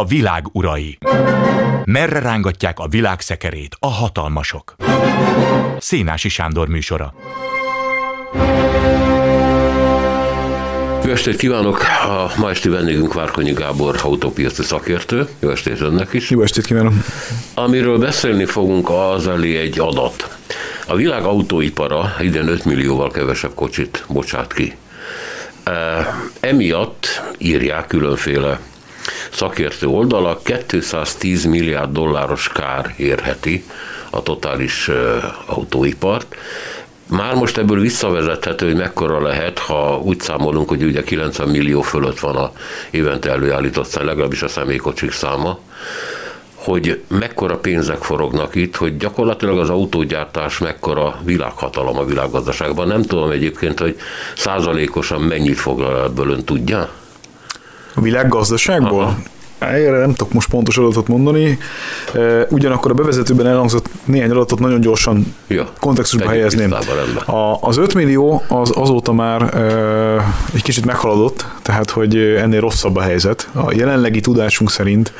A világ urai. Merre rángatják a világ szekerét a hatalmasok? Szénási Sándor műsora. Jó estét kívánok! A ma esti vendégünk Várkonyi Gábor, autópiaci szakértő. Jó estét önnek is! Jó estét kívánok! Amiről beszélni fogunk, az elé egy adat. A világ autóipara idén 5 millióval kevesebb kocsit bocsát ki. Emiatt írják különféle szakértő oldalak, 210 milliárd dolláros kár érheti a totális autóipart. Már most ebből visszavezethető, hogy mekkora lehet, ha úgy számolunk, hogy ugye 90 millió fölött van a évente előállított szám, legalábbis a személykocsik száma, hogy mekkora pénzek forognak itt, hogy gyakorlatilag az autógyártás mekkora világhatalom a világgazdaságban. Nem tudom egyébként, hogy százalékosan mennyit foglal ebből ön tudja? A világgazdaságból? Aha. Erre nem tudok most pontos adatot mondani. Ugyanakkor a bevezetőben elhangzott néhány adatot nagyon gyorsan ja, kontextusba helyezném. A, az 5 millió az azóta már e, egy kicsit meghaladott, tehát hogy ennél rosszabb a helyzet. A jelenlegi tudásunk szerint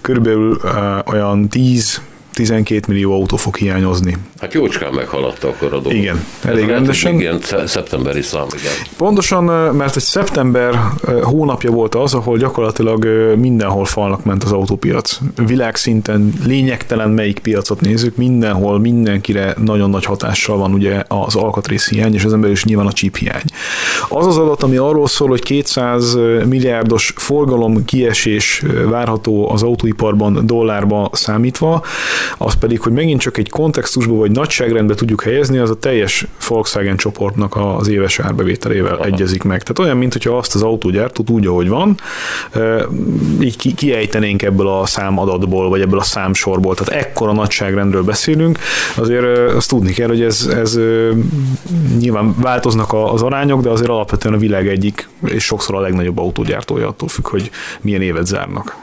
körülbelül e, olyan 10 12 millió autó fog hiányozni. Hát jócskán meghaladta akkor a dolog. Igen, elég rendesen. Igen, szeptemberi szám, igen. Pontosan, mert egy szeptember hónapja volt az, ahol gyakorlatilag mindenhol falnak ment az autópiac. Világszinten lényegtelen melyik piacot nézzük, mindenhol mindenkire nagyon nagy hatással van ugye az alkatrész hiány, és az ember is nyilván a chip hiány. Az az adat, ami arról szól, hogy 200 milliárdos forgalom kiesés várható az autóiparban dollárba számítva, az pedig, hogy megint csak egy kontextusba vagy nagyságrendbe tudjuk helyezni, az a teljes Volkswagen csoportnak az éves árbevételével Aha. egyezik meg. Tehát olyan, mintha azt az autógyártót úgy, ahogy van, így kiejtenénk ebből a számadatból, vagy ebből a számsorból. Tehát ekkora nagyságrendről beszélünk, azért azt tudni kell, hogy ez, ez nyilván változnak az arányok, de azért alapvetően a világ egyik, és sokszor a legnagyobb autógyártója attól függ, hogy milyen évet zárnak.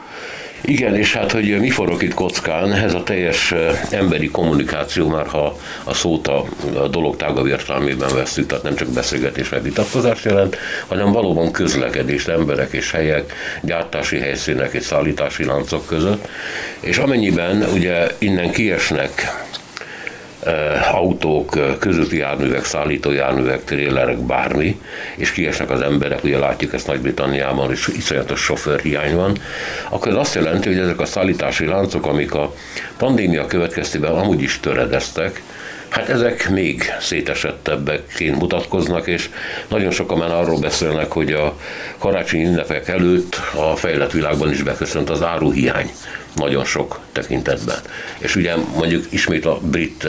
Igen, és hát, hogy mi forog itt kockán, ez a teljes emberi kommunikáció, már ha a szót a, a dolog tágabb értelmében veszük, tehát nem csak beszélgetés meg vitatkozás jelent, hanem valóban közlekedést emberek és helyek, gyártási helyszínek és szállítási láncok között, és amennyiben ugye innen kiesnek autók, közúti járművek, szállító járművek, trélerek, bármi, és kiesnek az emberek, ugye látjuk ezt Nagy-Britanniában, és iszonyatos sofőrhiány van, akkor ez azt jelenti, hogy ezek a szállítási láncok, amik a pandémia következtében amúgy is töredeztek, Hát ezek még szétesettebbeként mutatkoznak, és nagyon sokan már arról beszélnek, hogy a karácsonyi ünnepek előtt a fejlett világban is beköszönt az áruhiány nagyon sok tekintetben. És ugye mondjuk ismét a brit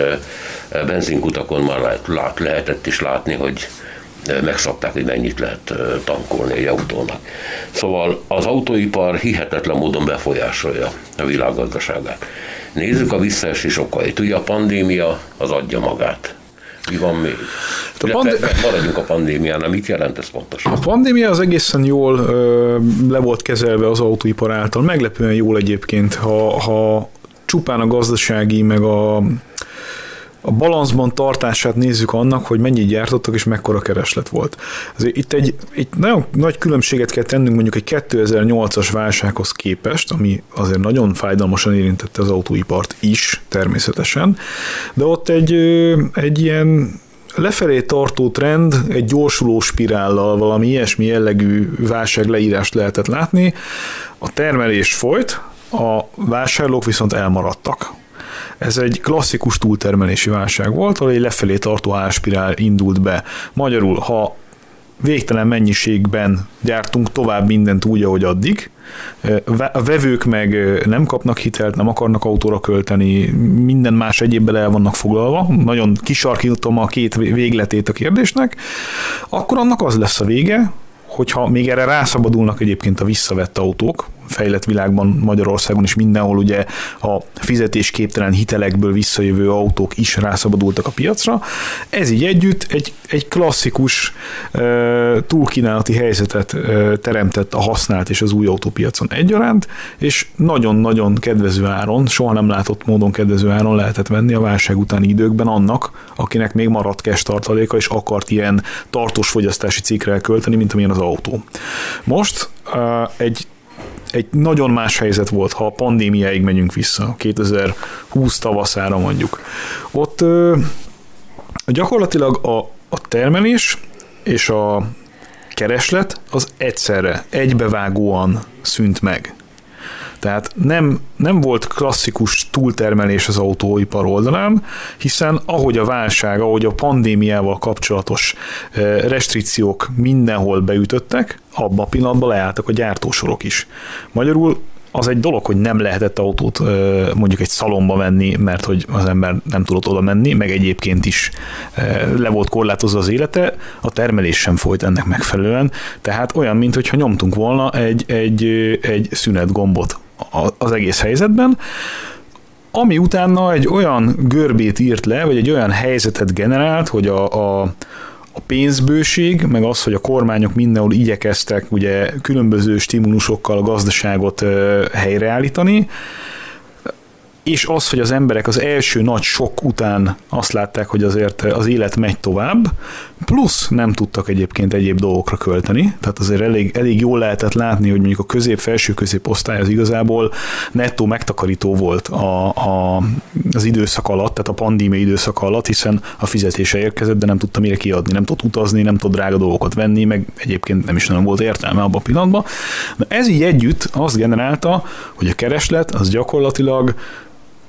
benzinkutakon már lehet, lát, lehetett is látni, hogy megszabták, hogy mennyit lehet tankolni egy autónak. Szóval az autóipar hihetetlen módon befolyásolja a világgazdaságát. Nézzük a visszaesés okait. Ugye a pandémia az adja magát. Mi van még? A pandé... Maradjunk a pandémiánál, mit jelent ez pontosan? A pandémia az egészen jól ö, le volt kezelve az autóipar által, meglepően jól egyébként, ha, ha csupán a gazdasági, meg a a balanszban tartását nézzük annak, hogy mennyit gyártottak és mekkora kereslet volt. Azért itt egy, egy nagyon nagy különbséget kell tennünk mondjuk egy 2008-as válsághoz képest, ami azért nagyon fájdalmasan érintette az autóipart is természetesen, de ott egy, egy ilyen lefelé tartó trend, egy gyorsuló spirállal valami ilyesmi jellegű válság leírást lehetett látni. A termelés folyt, a vásárlók viszont elmaradtak. Ez egy klasszikus túltermelési válság volt, ahol egy lefelé tartó áspirál indult be. Magyarul, ha végtelen mennyiségben gyártunk tovább mindent úgy, ahogy addig, a vevők meg nem kapnak hitelt, nem akarnak autóra költeni, minden más egyébben el vannak foglalva, nagyon kisarkítom a két végletét a kérdésnek, akkor annak az lesz a vége, hogyha még erre rászabadulnak egyébként a visszavett autók, fejlett világban, Magyarországon is mindenhol ugye a fizetésképtelen hitelekből visszajövő autók is rászabadultak a piacra. Ez így együtt egy, egy klasszikus túlkínálati helyzetet teremtett a használt és az új autópiacon egyaránt, és nagyon-nagyon kedvező áron, soha nem látott módon kedvező áron lehetett venni a válság utáni időkben annak, akinek még maradt cash tartaléka, és akart ilyen tartós fogyasztási cikkre költeni, mint amilyen az autó. Most egy egy nagyon más helyzet volt, ha a pandémiáig megyünk vissza, 2020 tavaszára mondjuk. Ott ö, gyakorlatilag a, a termelés és a kereslet az egyszerre, egybevágóan szűnt meg. Tehát nem, nem volt klasszikus túltermelés az autóipar oldalán, hiszen ahogy a válság, ahogy a pandémiával kapcsolatos restrikciók mindenhol beütöttek, abban a pillanatban leálltak a gyártósorok is. Magyarul az egy dolog, hogy nem lehetett autót mondjuk egy szalomba venni, mert hogy az ember nem tudott oda menni, meg egyébként is le volt korlátozva az élete, a termelés sem folyt ennek megfelelően, tehát olyan, mintha nyomtunk volna egy, egy, egy szünet gombot az egész helyzetben, ami utána egy olyan görbét írt le, vagy egy olyan helyzetet generált, hogy a, a, a pénzbőség, meg az, hogy a kormányok mindenhol igyekeztek ugye különböző stimulusokkal a gazdaságot helyreállítani, és az, hogy az emberek az első nagy sok után azt látták, hogy azért az élet megy tovább, plusz nem tudtak egyébként egyéb dolgokra költeni, tehát azért elég, elég jól lehetett látni, hogy mondjuk a közép-felső középosztály az igazából nettó megtakarító volt a, a, az időszak alatt, tehát a pandémia időszak alatt, hiszen a fizetése érkezett, de nem tudta mire kiadni, nem tudott utazni, nem tudott drága dolgokat venni, meg egyébként nem is nagyon volt értelme abban a pillanatban. De ez így együtt azt generálta, hogy a kereslet az gyakorlatilag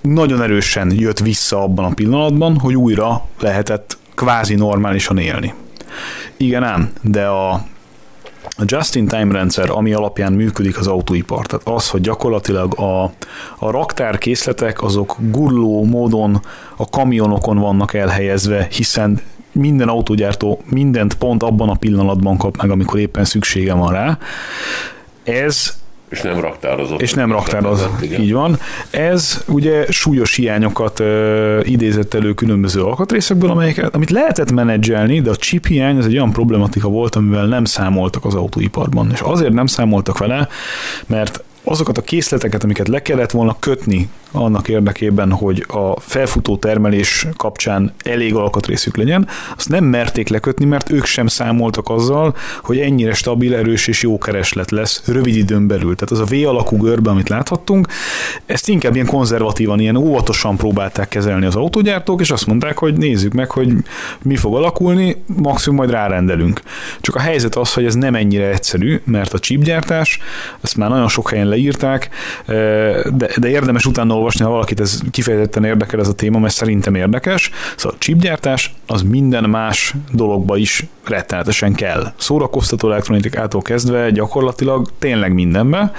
nagyon erősen jött vissza abban a pillanatban, hogy újra lehetett kvázi normálisan élni. Igen ám, de a, a just-in-time rendszer, ami alapján működik az autóipar, tehát az, hogy gyakorlatilag a, a raktárkészletek azok gurló módon a kamionokon vannak elhelyezve, hiszen minden autógyártó mindent pont abban a pillanatban kap meg, amikor éppen szüksége van rá. Ez és nem raktározott. És nem raktározott, így van. Ez ugye súlyos hiányokat ö, idézett elő különböző alkatrészekből, amelyeket, amit lehetett menedzselni, de a chip hiány az egy olyan problematika volt, amivel nem számoltak az autóiparban. És azért nem számoltak vele, mert azokat a készleteket, amiket le kellett volna kötni annak érdekében, hogy a felfutó termelés kapcsán elég alkatrészük legyen, azt nem merték lekötni, mert ők sem számoltak azzal, hogy ennyire stabil, erős és jó kereslet lesz rövid időn belül. Tehát az a V alakú görbe, amit láthattunk, ezt inkább ilyen konzervatívan, ilyen óvatosan próbálták kezelni az autógyártók, és azt mondták, hogy nézzük meg, hogy mi fog alakulni, maximum majd rárendelünk. Csak a helyzet az, hogy ez nem ennyire egyszerű, mert a chipgyártás, ezt már nagyon sok helyen leírták, de, de érdemes utána olvasni, ha valakit ez kifejezetten érdekel ez a téma, mert szerintem érdekes. Szóval a chipgyártás az minden más dologba is rettenetesen kell. Szórakoztató elektronikától kezdve gyakorlatilag tényleg mindenbe,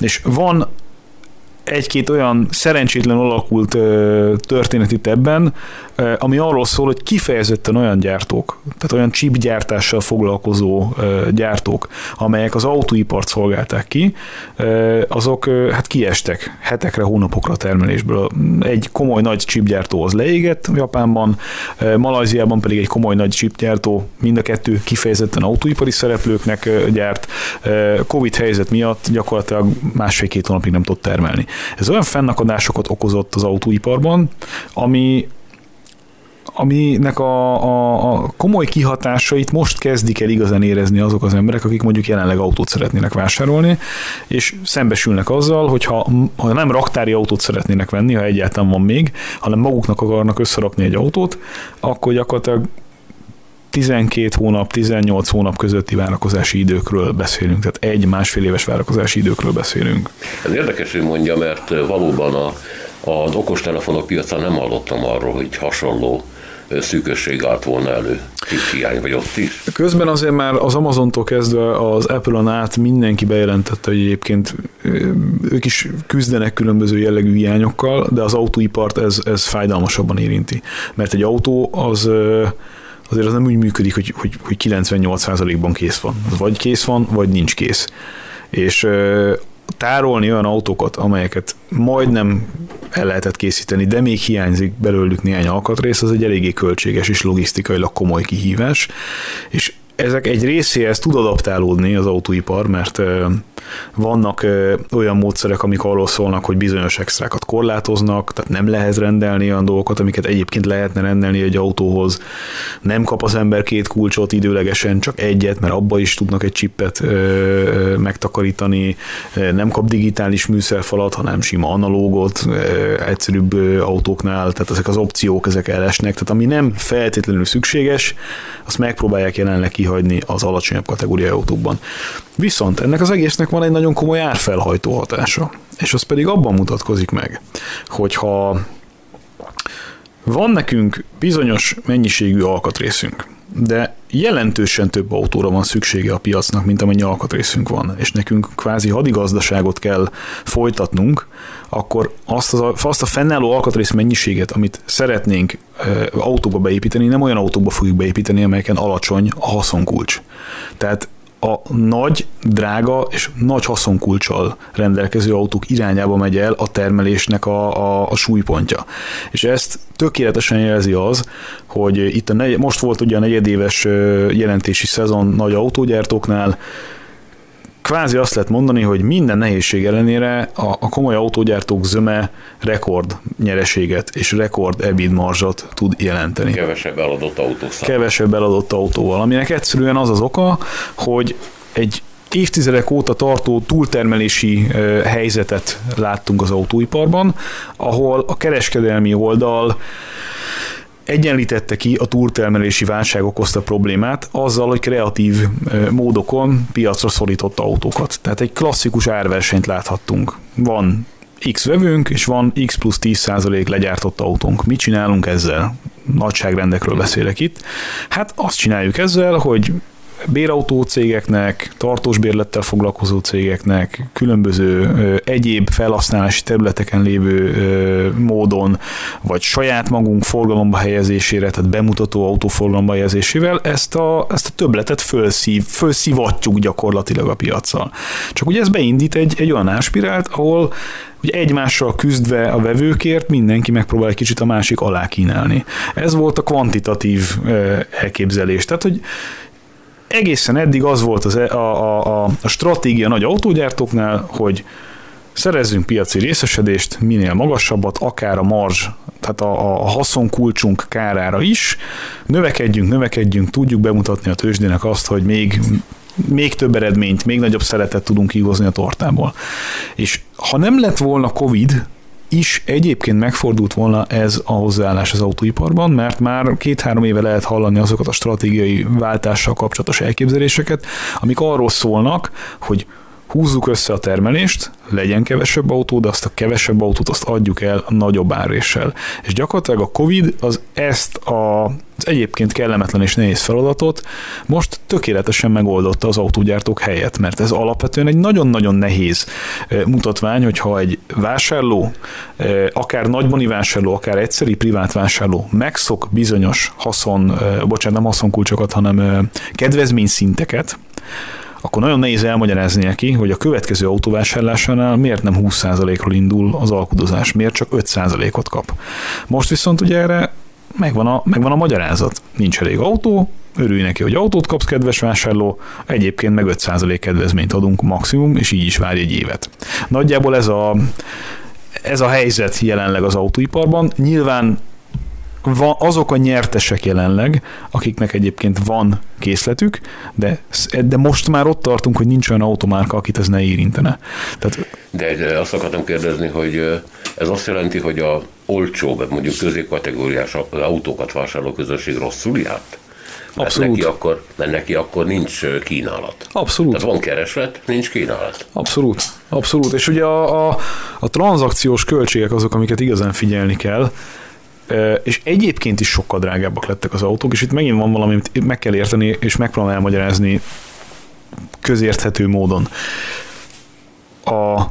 és van egy-két olyan szerencsétlen alakult történet itt ebben, ami arról szól, hogy kifejezetten olyan gyártók, tehát olyan chipgyártással foglalkozó gyártók, amelyek az autóipart szolgálták ki, azok hát kiestek hetekre, hónapokra termelésből. Egy komoly nagy chipgyártó az leégett Japánban, Malajziában pedig egy komoly nagy chipgyártó, mind a kettő kifejezetten autóipari szereplőknek gyárt. Covid helyzet miatt gyakorlatilag másfél-két hónapig nem tudott termelni. Ez olyan fennakadásokat okozott az autóiparban, ami aminek a, a, a komoly kihatásait most kezdik el igazán érezni azok az emberek, akik mondjuk jelenleg autót szeretnének vásárolni, és szembesülnek azzal, hogy ha, ha nem raktári autót szeretnének venni, ha egyáltalán van még, hanem maguknak akarnak összerakni egy autót, akkor gyakorlatilag 12 hónap, 18 hónap közötti várakozási időkről beszélünk, tehát egy-másfél éves várakozási időkről beszélünk. Ez érdekes, hogy mondja, mert valóban a, az okostelefonok piacán nem hallottam arról, hogy hasonló szűkösség állt volna elő. hiány vagy ott is. Közben azért már az Amazontól kezdve az Apple-on át mindenki bejelentette, hogy egyébként ők is küzdenek különböző jellegű hiányokkal, de az autóipart ez, ez fájdalmasabban érinti. Mert egy autó az azért az nem úgy működik, hogy, hogy, hogy 98%-ban kész van. Az vagy kész van, vagy nincs kész. És tárolni olyan autókat, amelyeket majdnem el lehetett készíteni, de még hiányzik belőlük néhány alkatrész, az egy eléggé költséges és logisztikailag komoly kihívás, és ezek egy részéhez tud adaptálódni az autóipar, mert Vannak olyan módszerek, amik arról szólnak, hogy bizonyos extrákat korlátoznak, tehát nem lehet rendelni olyan dolgokat, amiket egyébként lehetne rendelni egy autóhoz. Nem kap az ember két kulcsot időlegesen, csak egyet, mert abba is tudnak egy csippet megtakarítani. Nem kap digitális műszerfalat, hanem sima analógot, egyszerűbb autóknál, tehát ezek az opciók, ezek elesnek. Tehát ami nem feltétlenül szükséges, azt megpróbálják jelenleg kihagyni az alacsonyabb kategóriai autókban. Viszont ennek az egésznek van egy nagyon komoly árfelhajtó hatása, és az pedig abban mutatkozik meg, hogyha van nekünk bizonyos mennyiségű alkatrészünk, de jelentősen több autóra van szüksége a piacnak, mint amennyi alkatrészünk van, és nekünk kvázi hadigazdaságot kell folytatnunk, akkor azt, az, azt a fennálló alkatrész mennyiséget, amit szeretnénk autóba beépíteni, nem olyan autóba fogjuk beépíteni, amelyeken alacsony a haszonkulcs. Tehát a nagy, drága és nagy haszonkulcsal rendelkező autók irányába megy el a termelésnek a, a, a súlypontja. És ezt tökéletesen jelzi az, hogy itt a negy, most volt ugye a negyedéves jelentési szezon nagy autógyártóknál, kvázi azt lehet mondani, hogy minden nehézség ellenére a, a komoly autógyártók zöme rekord nyereséget és rekord ebid marzsot tud jelenteni. Kevesebb eladott autószal. Kevesebb eladott autóval, aminek egyszerűen az az oka, hogy egy évtizedek óta tartó túltermelési helyzetet láttunk az autóiparban, ahol a kereskedelmi oldal egyenlítette ki a túltermelési válság okozta problémát azzal, hogy kreatív módokon piacra szorította autókat. Tehát egy klasszikus árversenyt láthattunk. Van X vevőnk, és van X plusz 10% legyártott autónk. Mit csinálunk ezzel? Nagyságrendekről beszélek itt. Hát azt csináljuk ezzel, hogy bérautó cégeknek, tartós bérlettel foglalkozó cégeknek, különböző egyéb felhasználási területeken lévő módon, vagy saját magunk forgalomba helyezésére, tehát bemutató autóforgalomba helyezésével ezt a, ezt a többletet fölszív, fölszívatjuk gyakorlatilag a piaccal. Csak ugye ez beindít egy, egy olyan áspirált, ahol hogy egymással küzdve a vevőkért mindenki megpróbál egy kicsit a másik alá kínálni. Ez volt a kvantitatív elképzelés. Tehát, hogy egészen eddig az volt az, e- a, a, a, a stratégia nagy autógyártóknál, hogy szerezzünk piaci részesedést, minél magasabbat, akár a marzs, tehát a, a haszonkulcsunk kárára is, növekedjünk, növekedjünk, tudjuk bemutatni a tőzsdének azt, hogy még még több eredményt, még nagyobb szeretet tudunk kihozni a tortából. És ha nem lett volna Covid, is egyébként megfordult volna ez a hozzáállás az autóiparban, mert már két-három éve lehet hallani azokat a stratégiai váltással kapcsolatos elképzeléseket, amik arról szólnak, hogy húzzuk össze a termelést, legyen kevesebb autó, de azt a kevesebb autót azt adjuk el a nagyobb áréssel. És gyakorlatilag a Covid az ezt a, az egyébként kellemetlen és nehéz feladatot most tökéletesen megoldotta az autógyártók helyett, mert ez alapvetően egy nagyon-nagyon nehéz mutatvány, hogyha egy vásárló, akár nagybani vásárló, akár egyszeri privát vásárló megszok bizonyos haszon, bocsánat, nem haszonkulcsokat, hanem kedvezményszinteket, akkor nagyon nehéz elmagyarázni neki, hogy a következő autóvásárlásánál miért nem 20%-ról indul az alkudozás, miért csak 5%-ot kap. Most viszont ugye erre megvan a, megvan a magyarázat. Nincs elég autó, örülj neki, hogy autót kapsz, kedves vásárló, egyébként meg 5% kedvezményt adunk maximum, és így is várj egy évet. Nagyjából ez a, ez a helyzet jelenleg az autóiparban. Nyilván van azok a nyertesek jelenleg, akiknek egyébként van készletük, de, de most már ott tartunk, hogy nincs olyan automárka, akit ez ne érintene. Tehát, de azt akartam kérdezni, hogy ez azt jelenti, hogy a olcsóbb, mondjuk középkategóriás autókat vásárló közösség rosszul járt? Mert Abszolút. Neki akkor, mert neki akkor nincs kínálat. Abszolút. Tehát van kereslet, nincs kínálat. Abszolút. Abszolút. És ugye a, a, a tranzakciós költségek azok, amiket igazán figyelni kell, és egyébként is sokkal drágábbak lettek az autók, és itt megint van valami, amit meg kell érteni, és megpróbálom elmagyarázni közérthető módon. A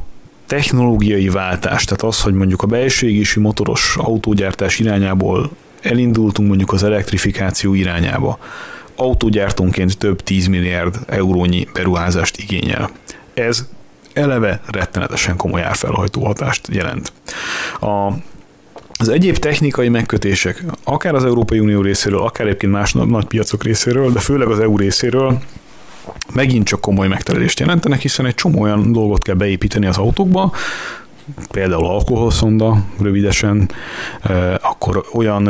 technológiai váltás, tehát az, hogy mondjuk a belső égésű motoros autógyártás irányából elindultunk mondjuk az elektrifikáció irányába, autógyártónként több 10 milliárd eurónyi beruházást igényel. Ez eleve rettenetesen komoly árfelhajtó hatást jelent. A az egyéb technikai megkötések, akár az Európai Unió részéről, akár egyébként más nagy piacok részéről, de főleg az EU részéről, megint csak komoly megterelést jelentenek, hiszen egy csomó olyan dolgot kell beépíteni az autókba, például alkoholszonda, rövidesen, akkor olyan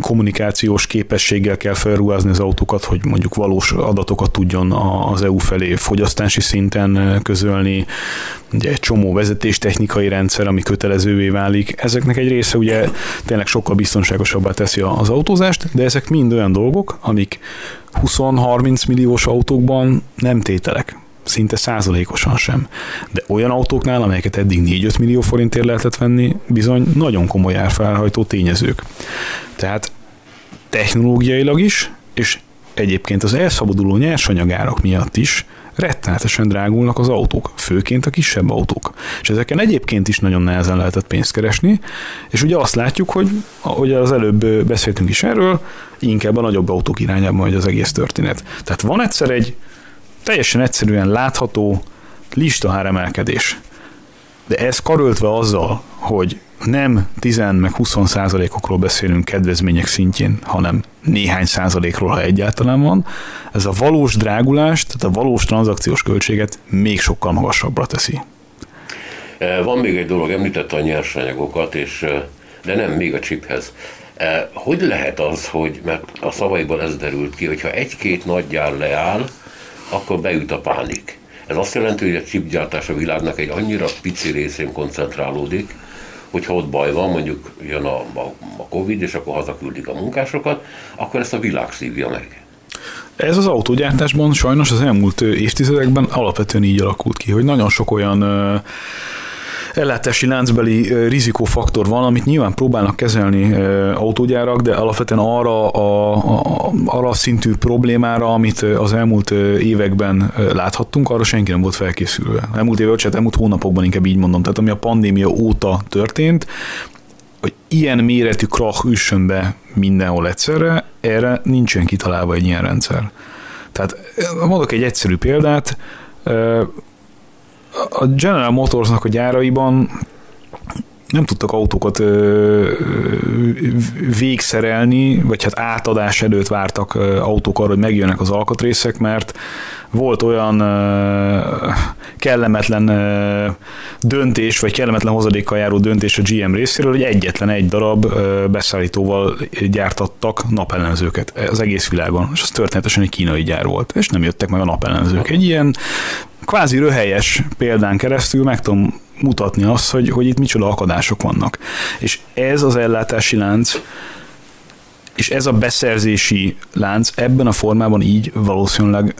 kommunikációs képességgel kell felruházni az autókat, hogy mondjuk valós adatokat tudjon az EU felé fogyasztási szinten közölni, ugye egy csomó vezetéstechnikai rendszer, ami kötelezővé válik. Ezeknek egy része ugye tényleg sokkal biztonságosabbá teszi az autózást, de ezek mind olyan dolgok, amik 20-30 milliós autókban nem tételek szinte százalékosan sem. De olyan autóknál, amelyeket eddig 4-5 millió forintért lehetett venni, bizony nagyon komoly árfelhajtó tényezők. Tehát technológiailag is, és egyébként az elszabaduló nyersanyagárak miatt is rettenetesen drágulnak az autók, főként a kisebb autók. És ezeken egyébként is nagyon nehezen lehetett pénzt keresni, és ugye azt látjuk, hogy ahogy az előbb beszéltünk is erről, inkább a nagyobb autók irányába megy az egész történet. Tehát van egyszer egy teljesen egyszerűen látható lista emelkedés. De ez karöltve azzal, hogy nem 10 meg 20 százalékokról beszélünk kedvezmények szintjén, hanem néhány százalékról, ha egyáltalán van, ez a valós drágulást, tehát a valós tranzakciós költséget még sokkal magasabbra teszi. E, van még egy dolog, említette a nyersanyagokat, és, e, de nem, még a chiphez. E, hogy lehet az, hogy, mert a szavaiból ez derült ki, hogyha egy-két nagy gyár leáll, akkor beüt a pánik. Ez azt jelenti, hogy a chipgyártás a világnak egy annyira pici részén koncentrálódik, hogyha ott baj van, mondjuk jön a, a, a Covid, és akkor hazaküldik a munkásokat, akkor ezt a világ szívja meg. Ez az autógyártásban sajnos az elmúlt évtizedekben alapvetően így alakult ki, hogy nagyon sok olyan ellátási láncbeli rizikófaktor van, amit nyilván próbálnak kezelni autógyárak, de alapvetően arra a, a, arra a szintű problémára, amit az elmúlt években láthattunk, arra senki nem volt felkészülve. Elmúlt évek, tehát elmúlt hónapokban inkább így mondom, tehát ami a pandémia óta történt, hogy ilyen méretű krach üssön be mindenhol egyszerre, erre nincsen kitalálva egy ilyen rendszer. Tehát mondok egy egyszerű példát, a General Motorsnak a gyáraiban nem tudtak autókat ö, végszerelni, vagy hát átadás előtt vártak autók arra, hogy megjönnek az alkatrészek, mert volt olyan ö, kellemetlen ö, döntés, vagy kellemetlen hozadékkal járó döntés a GM részéről, hogy egyetlen egy darab ö, beszállítóval gyártattak napellenzőket az egész világon, és az történetesen egy kínai gyár volt, és nem jöttek meg a napellenzők. Egy ilyen kvázi röhelyes példán keresztül meg tudom mutatni azt, hogy, hogy itt micsoda akadások vannak. És ez az ellátási lánc, és ez a beszerzési lánc ebben a formában így valószínűleg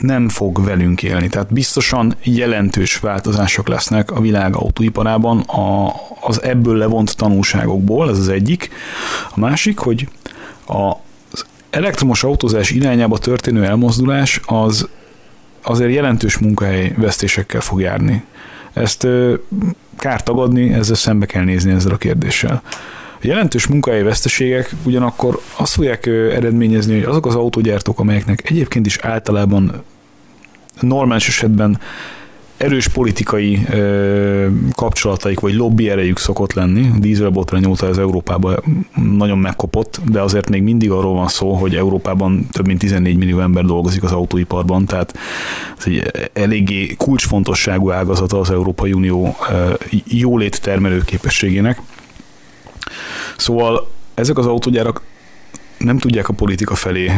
nem fog velünk élni. Tehát biztosan jelentős változások lesznek a világ autóiparában a, az ebből levont tanulságokból, ez az egyik. A másik, hogy a, elektromos autózás irányába történő elmozdulás az azért jelentős munkahely vesztésekkel fog járni. Ezt kár tagadni, ezzel szembe kell nézni ezzel a kérdéssel. A jelentős munkahelyi veszteségek ugyanakkor azt fogják eredményezni, hogy azok az autógyártók, amelyeknek egyébként is általában normális esetben erős politikai ö, kapcsolataik vagy lobby erejük szokott lenni. A dízelbotrány óta ez Európában nagyon megkopott, de azért még mindig arról van szó, hogy Európában több mint 14 millió ember dolgozik az autóiparban, tehát ez egy eléggé kulcsfontosságú ágazata az Európai Unió ö, jólét termelő képességének. Szóval ezek az autógyárak nem tudják a politika felé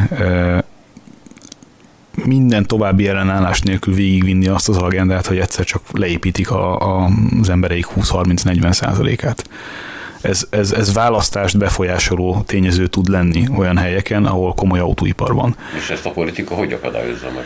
minden további ellenállás nélkül végigvinni azt az agendát, hogy egyszer csak leépítik a, a, az embereik 20-30-40 százalékát. Ez, ez, ez választást befolyásoló tényező tud lenni olyan helyeken, ahol komoly autóipar van. És ezt a politika hogy akadályozza meg?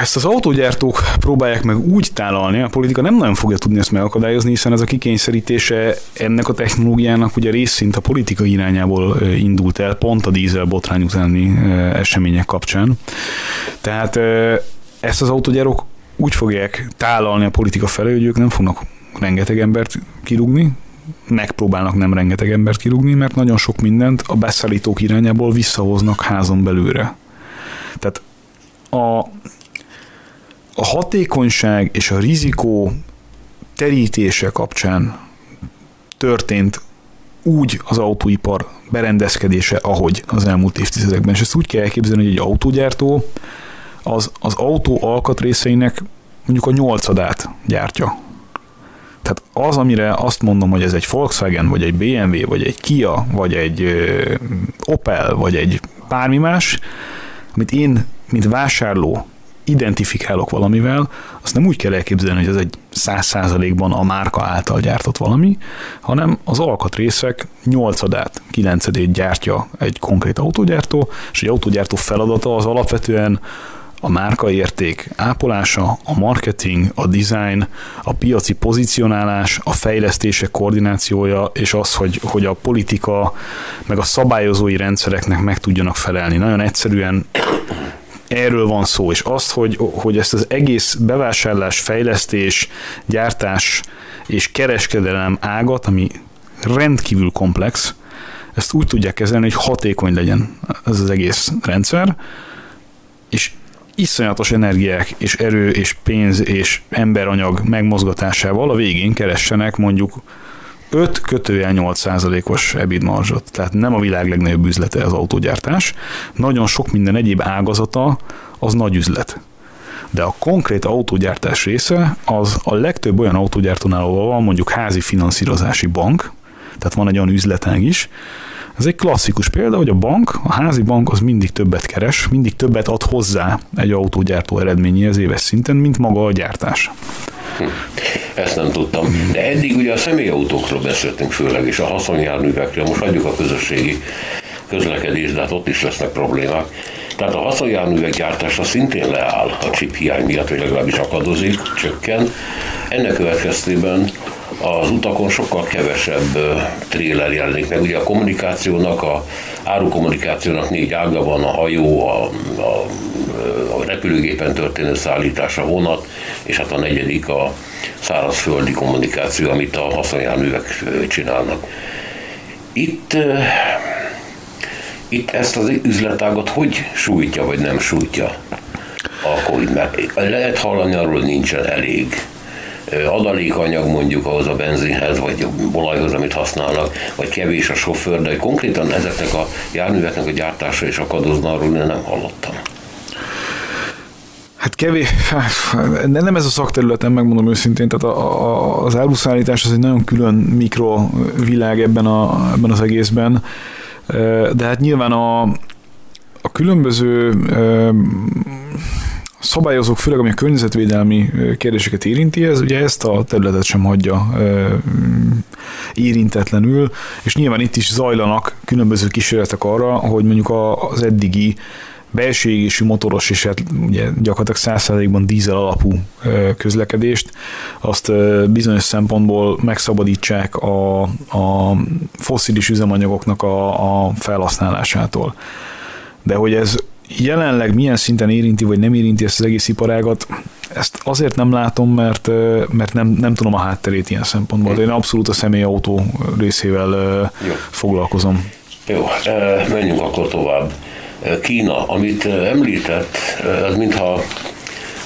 Ezt az autógyártók próbálják meg úgy tálalni, a politika nem nagyon fogja tudni ezt megakadályozni, hiszen ez a kikényszerítése ennek a technológiának ugye részint a politika irányából indult el, pont a dízel botrány utáni események kapcsán. Tehát ezt az autógyárok úgy fogják tálalni a politika felé, hogy ők nem fognak rengeteg embert kirúgni, megpróbálnak nem rengeteg embert kirúgni, mert nagyon sok mindent a beszállítók irányából visszahoznak házon belőle. Tehát a a hatékonyság és a rizikó terítése kapcsán történt úgy az autóipar berendezkedése, ahogy az elmúlt évtizedekben. És ezt úgy kell elképzelni, hogy egy autógyártó az, az autó alkatrészeinek mondjuk a nyolcadát gyártja. Tehát az, amire azt mondom, hogy ez egy Volkswagen, vagy egy BMW, vagy egy Kia, vagy egy Opel, vagy egy bármi más, amit én, mint vásárló identifikálok valamivel, azt nem úgy kell elképzelni, hogy ez egy száz százalékban a márka által gyártott valami, hanem az alkatrészek nyolcadát, kilencedét gyártja egy konkrét autógyártó, és egy autógyártó feladata az alapvetően a márkaérték ápolása, a marketing, a design, a piaci pozicionálás, a fejlesztések koordinációja, és az, hogy, hogy a politika meg a szabályozói rendszereknek meg tudjanak felelni. Nagyon egyszerűen erről van szó, és azt, hogy, hogy ezt az egész bevásárlás, fejlesztés, gyártás és kereskedelem ágat, ami rendkívül komplex, ezt úgy tudják kezelni, hogy hatékony legyen ez az egész rendszer, és iszonyatos energiák és erő és pénz és emberanyag megmozgatásával a végén keressenek mondjuk 5 kötőjel 8 százalékos EBIT marzsot. Tehát nem a világ legnagyobb üzlete az autógyártás. Nagyon sok minden egyéb ágazata az nagy üzlet. De a konkrét autógyártás része az a legtöbb olyan autógyártónál, ahol van mondjuk házi finanszírozási bank, tehát van egy olyan üzletág is, ez egy klasszikus példa, hogy a bank, a házi bank az mindig többet keres, mindig többet ad hozzá egy autógyártó eredményéhez éves szinten, mint maga a gyártás. Hm. Ezt nem tudtam. De eddig ugye a személyautókról beszéltünk főleg, és a haszonjárművekről. Most adjuk a közösségi közlekedés, de hát ott is lesznek problémák. Tehát a haszonjárművek gyártása szintén leáll a chip hiány miatt, vagy legalábbis akadozik, csökken. Ennek következtében az utakon sokkal kevesebb tréler jelenik meg. Ugye a kommunikációnak, a árukommunikációnak négy ága van, a hajó, a, a, a repülőgépen történő szállítás, a vonat, és hát a negyedik a szárazföldi kommunikáció, amit a haszonjárművek csinálnak. Itt itt ezt az üzletágat hogy sújtja, vagy nem sújtja a Covid? Mert lehet hallani arról, hogy nincsen elég adalékanyag mondjuk ahhoz a benzinhez, vagy olajhoz, amit használnak, vagy kevés a sofőr, de konkrétan ezeknek a járműveknek a gyártása és akadozna, arról nem hallottam. Hát kevés, nem ez a szakterületem, megmondom őszintén, tehát a, a, az áruszállítás az egy nagyon külön mikrovilág ebben, a, ebben az egészben, de hát nyilván a, a különböző szabályozók, főleg ami a környezetvédelmi kérdéseket érinti, ez ugye ezt a területet sem hagyja érintetlenül, és nyilván itt is zajlanak különböző kísérletek arra, hogy mondjuk az eddigi belső égésű motoros és hát ugye gyakorlatilag 100%-ban dízel alapú közlekedést, azt bizonyos szempontból megszabadítsák a, a fosszilis üzemanyagoknak a, a felhasználásától. De hogy ez jelenleg milyen szinten érinti, vagy nem érinti ezt az egész iparágat, ezt azért nem látom, mert, mert nem, nem tudom a hátterét ilyen szempontból. De én abszolút a személyautó részével Jó. foglalkozom. Jó, menjünk akkor tovább. Kína, amit említett, az mintha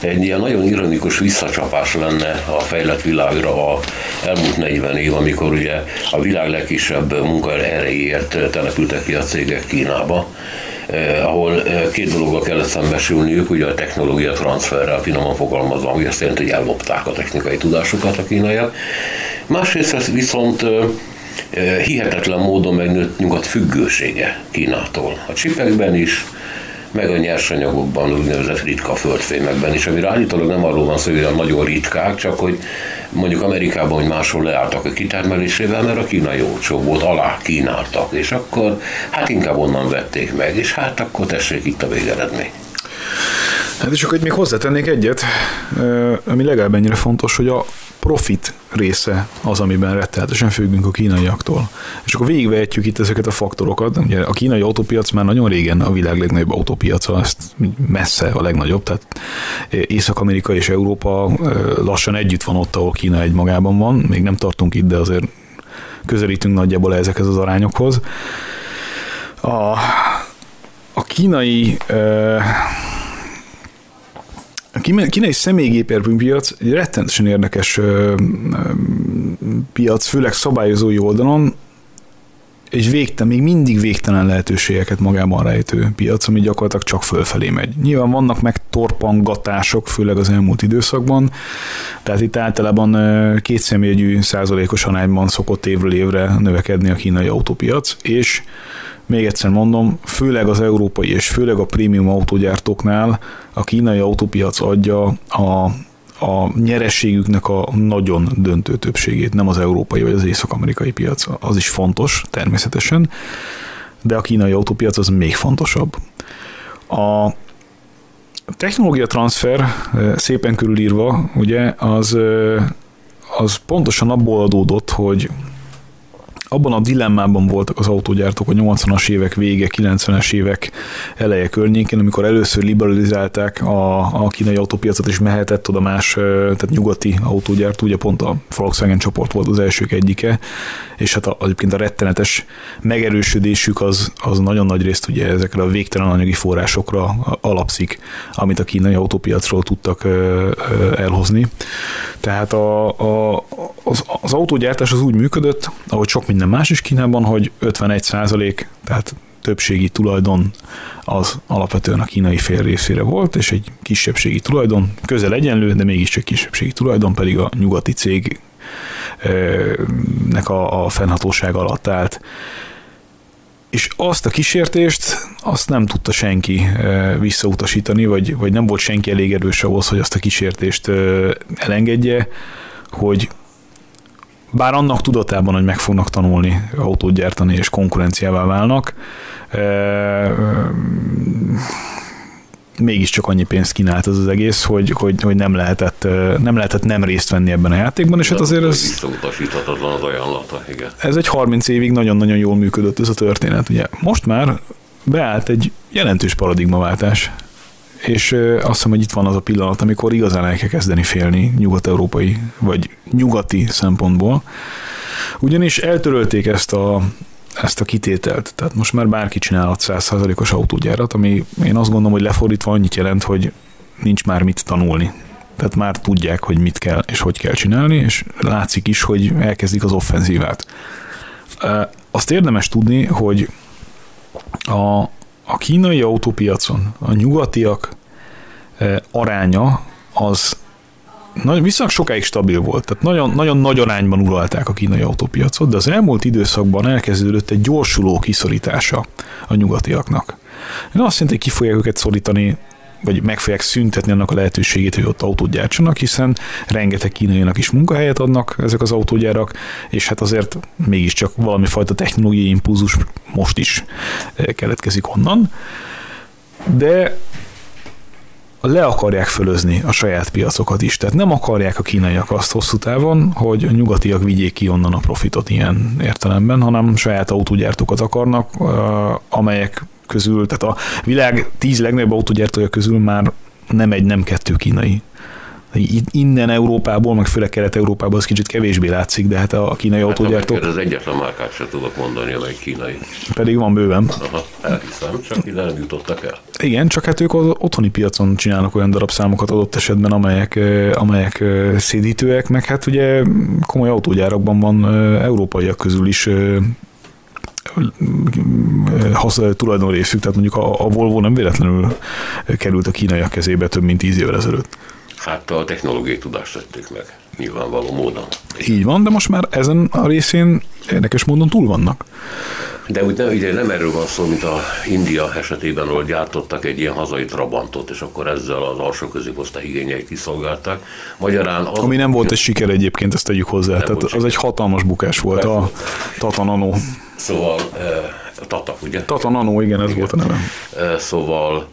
egy ilyen nagyon ironikus visszacsapás lenne a fejlett világra a elmúlt 40 év, amikor ugye a világ legkisebb munkaerejéért települtek ki a cégek Kínába eh, ahol eh, két dologgal kellett szembesülniük, ugye a technológia transferrel finoman fogalmazva, hogy azt jelenti, hogy ellopták a technikai tudásukat a kínaiak. Másrészt viszont eh, eh, hihetetlen módon megnőtt nyugat függősége Kínától. A csipekben is, meg a nyersanyagokban, úgynevezett ritka földfémekben is, amire állítólag nem arról van szó, hogy nagyon ritkák, csak hogy mondjuk Amerikában, hogy máshol leálltak a kitermelésével, mert a kínai olcsó volt, alá kínáltak, és akkor hát inkább onnan vették meg, és hát akkor tessék itt a végeredmény. Hát és akkor még hozzátennék egyet, ami legalább ennyire fontos, hogy a profit része az, amiben rettenetesen függünk a kínaiaktól. És akkor végigvehetjük itt ezeket a faktorokat. Ugye a kínai autópiac már nagyon régen a világ legnagyobb autópiaca, ezt messze a legnagyobb, tehát Észak-Amerika és Európa lassan együtt van ott, ahol Kína egy magában van. Még nem tartunk itt, de azért közelítünk nagyjából ezekhez az arányokhoz. A, a kínai a kínai személygépjárműpiac egy rettenetesen érdekes piac, főleg szabályozói oldalon, egy végtelen, még mindig végtelen lehetőségeket magában rejtő piac, ami gyakorlatilag csak fölfelé megy. Nyilván vannak meg torpangatások, főleg az elmúlt időszakban, tehát itt általában kétszemjegyű százalékos arányban szokott évről évre növekedni a kínai autópiac, és még egyszer mondom, főleg az európai és főleg a prémium autógyártóknál a kínai autópiac adja a a nyerességüknek a nagyon döntő többségét, nem az európai vagy az észak-amerikai piac. Az is fontos, természetesen, de a kínai autópiac az még fontosabb. A technológia transfer szépen körülírva, ugye, az, az pontosan abból adódott, hogy abban a dilemmában voltak az autógyártók a 80-as évek vége, 90-es évek eleje környékén, amikor először liberalizálták a, a kínai autópiacot, és mehetett oda más, tehát nyugati autógyártó, ugye pont a Volkswagen csoport volt az elsők egyike, és hát a, egyébként a rettenetes megerősödésük az, az nagyon nagy részt ugye ezekre a végtelen anyagi forrásokra alapszik, amit a kínai autópiacról tudtak elhozni. Tehát a, a, az, az autógyártás az úgy működött, ahogy sok minden más is Kínában, hogy 51 százalék, tehát többségi tulajdon az alapvetően a kínai fél részére volt, és egy kisebbségi tulajdon, közel egyenlő, de mégiscsak kisebbségi tulajdon pedig a nyugati cégnek a, a fennhatóság alatt állt. És azt a kísértést, azt nem tudta senki visszautasítani, vagy, vagy nem volt senki elég erős ahhoz, hogy azt a kísértést elengedje, hogy bár annak tudatában, hogy meg fognak tanulni autót gyártani és konkurenciává válnak, mégiscsak annyi pénzt kínált ez az egész, hogy, hogy, hogy nem, lehetett, nem lehetett nem részt venni ebben a játékban, és hát azért ez... az ajánlata, igen. Ez egy 30 évig nagyon-nagyon jól működött ez a történet. Ugye most már beállt egy jelentős paradigmaváltás és azt hiszem, hogy itt van az a pillanat, amikor igazán el kell kezdeni félni nyugat-európai, vagy nyugati szempontból. Ugyanis eltörölték ezt a, ezt a kitételt. Tehát most már bárki csinálhat 100%-os autógyárat, ami én azt gondolom, hogy lefordítva annyit jelent, hogy nincs már mit tanulni. Tehát már tudják, hogy mit kell és hogy kell csinálni, és látszik is, hogy elkezdik az offenzívát. Azt érdemes tudni, hogy a, a kínai autópiacon a nyugatiak eh, aránya az nagyon, viszonylag sokáig stabil volt, tehát nagyon, nagyon nagy arányban uralták a kínai autópiacot, de az elmúlt időszakban elkezdődött egy gyorsuló kiszorítása a nyugatiaknak. Én azt jelenti, hogy ki fogják őket szorítani vagy meg fogják szüntetni annak a lehetőségét, hogy ott autót gyártsanak, hiszen rengeteg kínaiak is munkahelyet adnak ezek az autógyárak, és hát azért mégiscsak valami fajta technológiai impulzus most is eh, keletkezik onnan. De le akarják fölözni a saját piacokat is. Tehát nem akarják a kínaiak azt hosszú távon, hogy a nyugatiak vigyék ki onnan a profitot ilyen értelemben, hanem saját autógyártókat akarnak, amelyek közül, tehát a világ tíz legnagyobb autógyártója közül már nem egy, nem kettő kínai. Innen Európából, meg főleg Kelet-Európából az kicsit kevésbé látszik, de hát a kínai hát, autógyártók... Az egyetlen márkát sem tudok mondani, amely kínai. Pedig van bőven. Aha, elhiszem, csak ide nem jutottak el. Igen, csak hát ők az otthoni piacon csinálnak olyan darabszámokat adott esetben, amelyek, amelyek szédítőek, meg hát ugye komoly autógyárakban van európaiak közül is tulajdonrészük, tehát mondjuk a, a Volvo nem véletlenül került a kínaiak kezébe több mint tíz évvel ezelőtt. Hát a technológiai tudást tették meg, nyilvánvaló módon. Így van, de most már ezen a részén érdekes módon túl vannak. De úgy nem, ugye nem erről van szó, mint a India esetében, ahol gyártottak egy ilyen hazai trabantot, és akkor ezzel az alsó középosztály igényeit kiszolgálták. Magyarán az, Ami nem volt egy siker egyébként, ezt tegyük hozzá. Tehát az egy hatalmas bukás volt Persze. a Tata Nano. Szóval, Tata, ugye? Tata Nano, igen, ez igen. volt a neve. Uh, szóval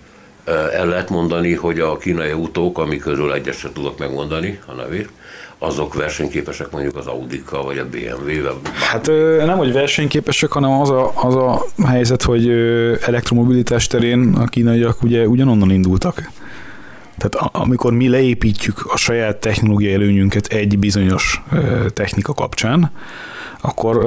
el lehet mondani, hogy a kínai autók, amikről egyet sem tudok megmondani a nevét, azok versenyképesek mondjuk az audi vagy a BMW-vel? Hát nem, hogy versenyképesek, hanem az a, az a helyzet, hogy elektromobilitás terén a kínaiak ugye ugyanonnan indultak. Tehát amikor mi leépítjük a saját technológiai előnyünket egy bizonyos technika kapcsán, akkor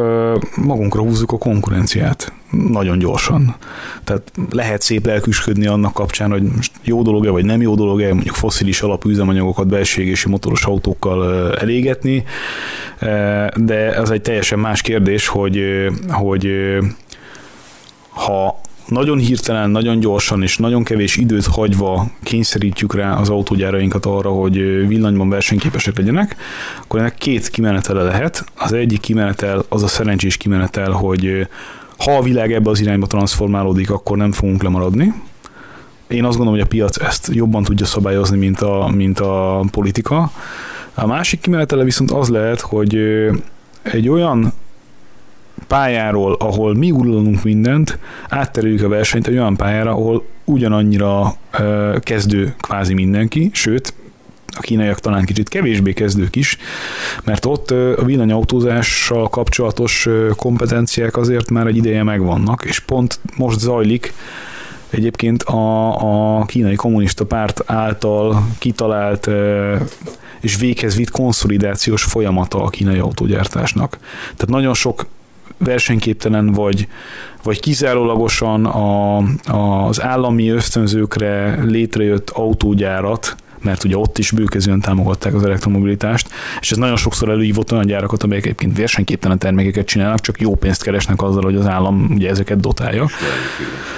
magunkra húzzuk a konkurenciát nagyon gyorsan. Tehát lehet szép lelküsködni annak kapcsán, hogy most jó dolog-e vagy nem jó dolog-e, mondjuk foszilis alapú üzemanyagokat belségési motoros autókkal elégetni, de ez egy teljesen más kérdés, hogy, hogy ha nagyon hirtelen, nagyon gyorsan és nagyon kevés időt hagyva kényszerítjük rá az autógyárainkat arra, hogy villanyban versenyképesek legyenek, akkor ennek két kimenetele lehet. Az egyik kimenetel az a szerencsés kimenetel, hogy ha a világ ebbe az irányba transformálódik, akkor nem fogunk lemaradni. Én azt gondolom, hogy a piac ezt jobban tudja szabályozni, mint a, mint a politika. A másik kimenetele viszont az lehet, hogy egy olyan pályáról, ahol mi uralunk mindent, átterüljük a versenyt egy olyan pályára, ahol ugyanannyira ö, kezdő kvázi mindenki, sőt, a kínaiak talán kicsit kevésbé kezdők is, mert ott a villanyautózással kapcsolatos kompetenciák azért már egy ideje megvannak, és pont most zajlik egyébként a, a kínai kommunista párt által kitalált és véghez vitt konszolidációs folyamata a kínai autógyártásnak. Tehát nagyon sok versenyképtelen vagy, vagy kizárólagosan a, az állami ösztönzőkre létrejött autógyárat, mert ugye ott is bőkezően támogatták az elektromobilitást, és ez nagyon sokszor előhívott olyan gyárakat, amelyek egyébként versenyképtelen termékeket csinálnak, csak jó pénzt keresnek azzal, hogy az állam ugye ezeket dotálja.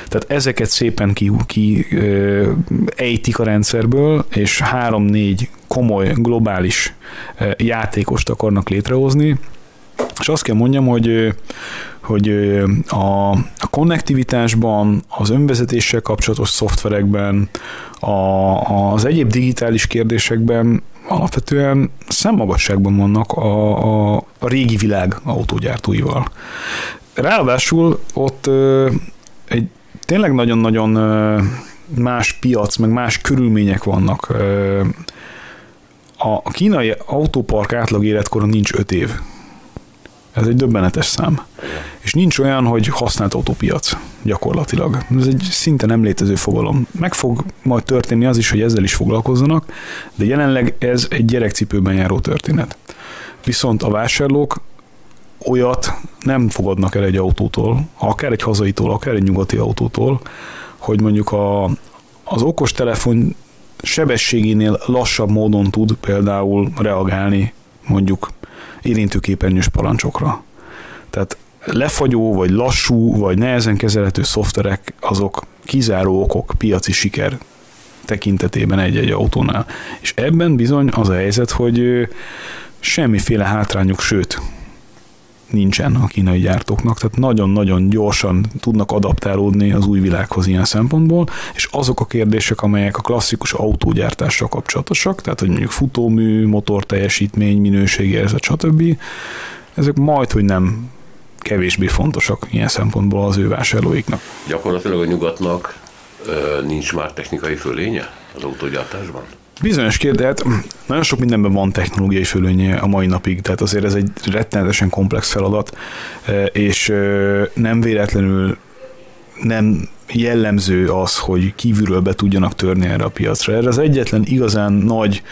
Tehát ezeket szépen ki, ki ö, ejtik a rendszerből, és három-négy komoly, globális játékost akarnak létrehozni, és azt kell mondjam, hogy, hogy a, a konnektivitásban, az önvezetéssel kapcsolatos szoftverekben, a, az egyéb digitális kérdésekben alapvetően szemmagasságban vannak a, a, a régi világ autógyártóival. Ráadásul ott egy tényleg nagyon-nagyon más piac, meg más körülmények vannak. A kínai autópark átlag életkora nincs 5 év. Ez egy döbbenetes szám. És nincs olyan, hogy használt autópiac gyakorlatilag. Ez egy szinte nem létező fogalom. Meg fog majd történni az is, hogy ezzel is foglalkozzanak, de jelenleg ez egy gyerekcipőben járó történet. Viszont a vásárlók olyat nem fogadnak el egy autótól, akár egy hazaitól, akár egy nyugati autótól, hogy mondjuk a, az okos telefon sebességénél lassabb módon tud például reagálni mondjuk érintőképernyős parancsokra. Tehát lefagyó, vagy lassú, vagy nehezen kezelhető szoftverek, azok kizáró okok piaci siker tekintetében egy-egy autónál. És ebben bizony az a helyzet, hogy semmiféle hátrányuk, sőt, nincsen a kínai gyártóknak, tehát nagyon-nagyon gyorsan tudnak adaptálódni az új világhoz ilyen szempontból, és azok a kérdések, amelyek a klasszikus autógyártással kapcsolatosak, tehát hogy mondjuk futómű, motor teljesítmény, minőségérzet, stb. Ezek majd, hogy nem kevésbé fontosak ilyen szempontból az ő vásárlóiknak. Gyakorlatilag a nyugatnak nincs már technikai fölénye az autógyártásban? Bizonyos kérdés, nagyon sok mindenben van technológiai fölönye a mai napig, tehát azért ez egy rettenetesen komplex feladat, e, és e, nem véletlenül nem jellemző az, hogy kívülről be tudjanak törni erre a piacra. Erre az egyetlen igazán nagy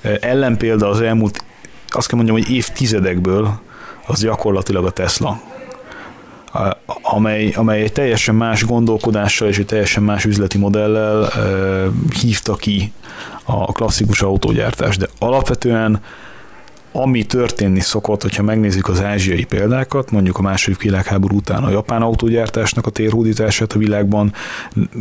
e, ellenpélda az elmúlt, azt kell mondjam, hogy évtizedekből, az gyakorlatilag a Tesla amely, amely egy teljesen más gondolkodással és egy teljesen más üzleti modellel hívta ki a klasszikus autógyártás, de alapvetően ami történni szokott, hogyha megnézzük az ázsiai példákat, mondjuk a második világháború után a japán autógyártásnak a térhódítását a világban,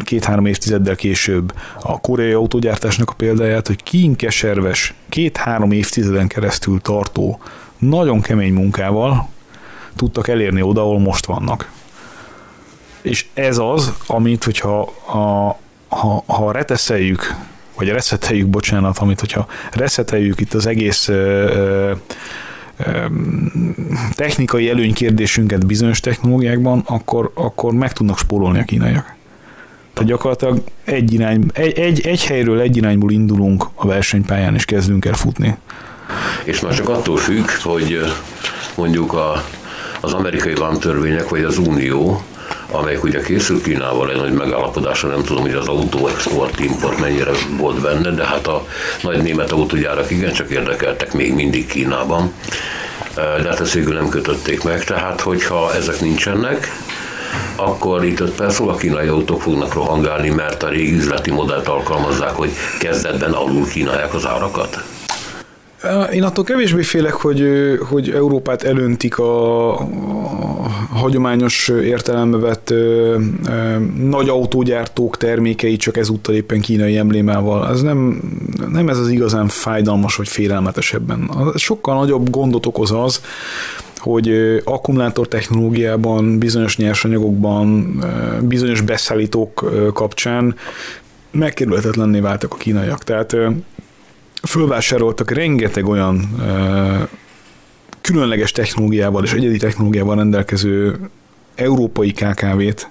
két-három évtizeddel később a koreai autógyártásnak a példáját, hogy kínkeserves, két-három évtizeden keresztül tartó, nagyon kemény munkával tudtak elérni oda, ahol most vannak. És ez az, amit, hogyha a, ha, ha reteszeljük vagy reszeteljük, bocsánat, amit hogyha reszeteljük itt az egész ö, ö, technikai előnykérdésünket bizonyos technológiákban, akkor, akkor meg tudnak spórolni a kínaiak. Tehát gyakorlatilag egy, irány, egy, egy, egy helyről egy irányból indulunk a versenypályán, és kezdünk el futni. És már csak attól függ, hogy mondjuk a, az amerikai vámtörvények, vagy az Unió amelyik ugye készült Kínával egy nagy megállapodásra, nem tudom, hogy az autó export, import mennyire volt benne, de hát a nagy német autógyárak igencsak érdekeltek még mindig Kínában. de hát ezt végül nem kötötték meg, tehát hogyha ezek nincsenek, akkor itt 5 perc a kínai autók fognak rohangálni, mert a régi üzleti modellt alkalmazzák, hogy kezdetben alul kínálják az árakat? Én attól kevésbé félek, hogy, hogy Európát elöntik a, a hagyományos értelembe vett ö, ö, nagy autógyártók termékei, csak ezúttal éppen kínai emblémával. Ez nem, nem ez az igazán fájdalmas vagy félelmetesebben. Sokkal nagyobb gondot okoz az, hogy akkumulátor technológiában, bizonyos nyersanyagokban, bizonyos beszállítók kapcsán megkerülhetetlenné váltak a kínaiak. Tehát fölvásároltak rengeteg olyan különleges technológiával és egyedi technológiával rendelkező európai KKV-t,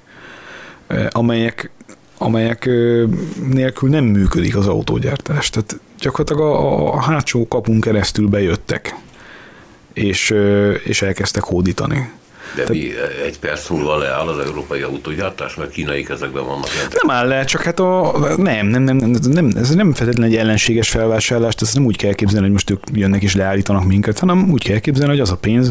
amelyek, amelyek nélkül nem működik az autógyártás. Tehát gyakorlatilag a, a hátsó kapunk keresztül bejöttek, és, és elkezdtek hódítani. De Te... mi egy perc múlva leáll az európai autógyártás, mert kínai kezekben vannak. Nem áll le, csak hát a, nem, nem, nem, nem, nem, ez nem feltétlenül egy ellenséges felvásárlást, ezt nem úgy kell képzelni, hogy most ők jönnek és leállítanak minket, hanem úgy kell képzelni, hogy az a pénz,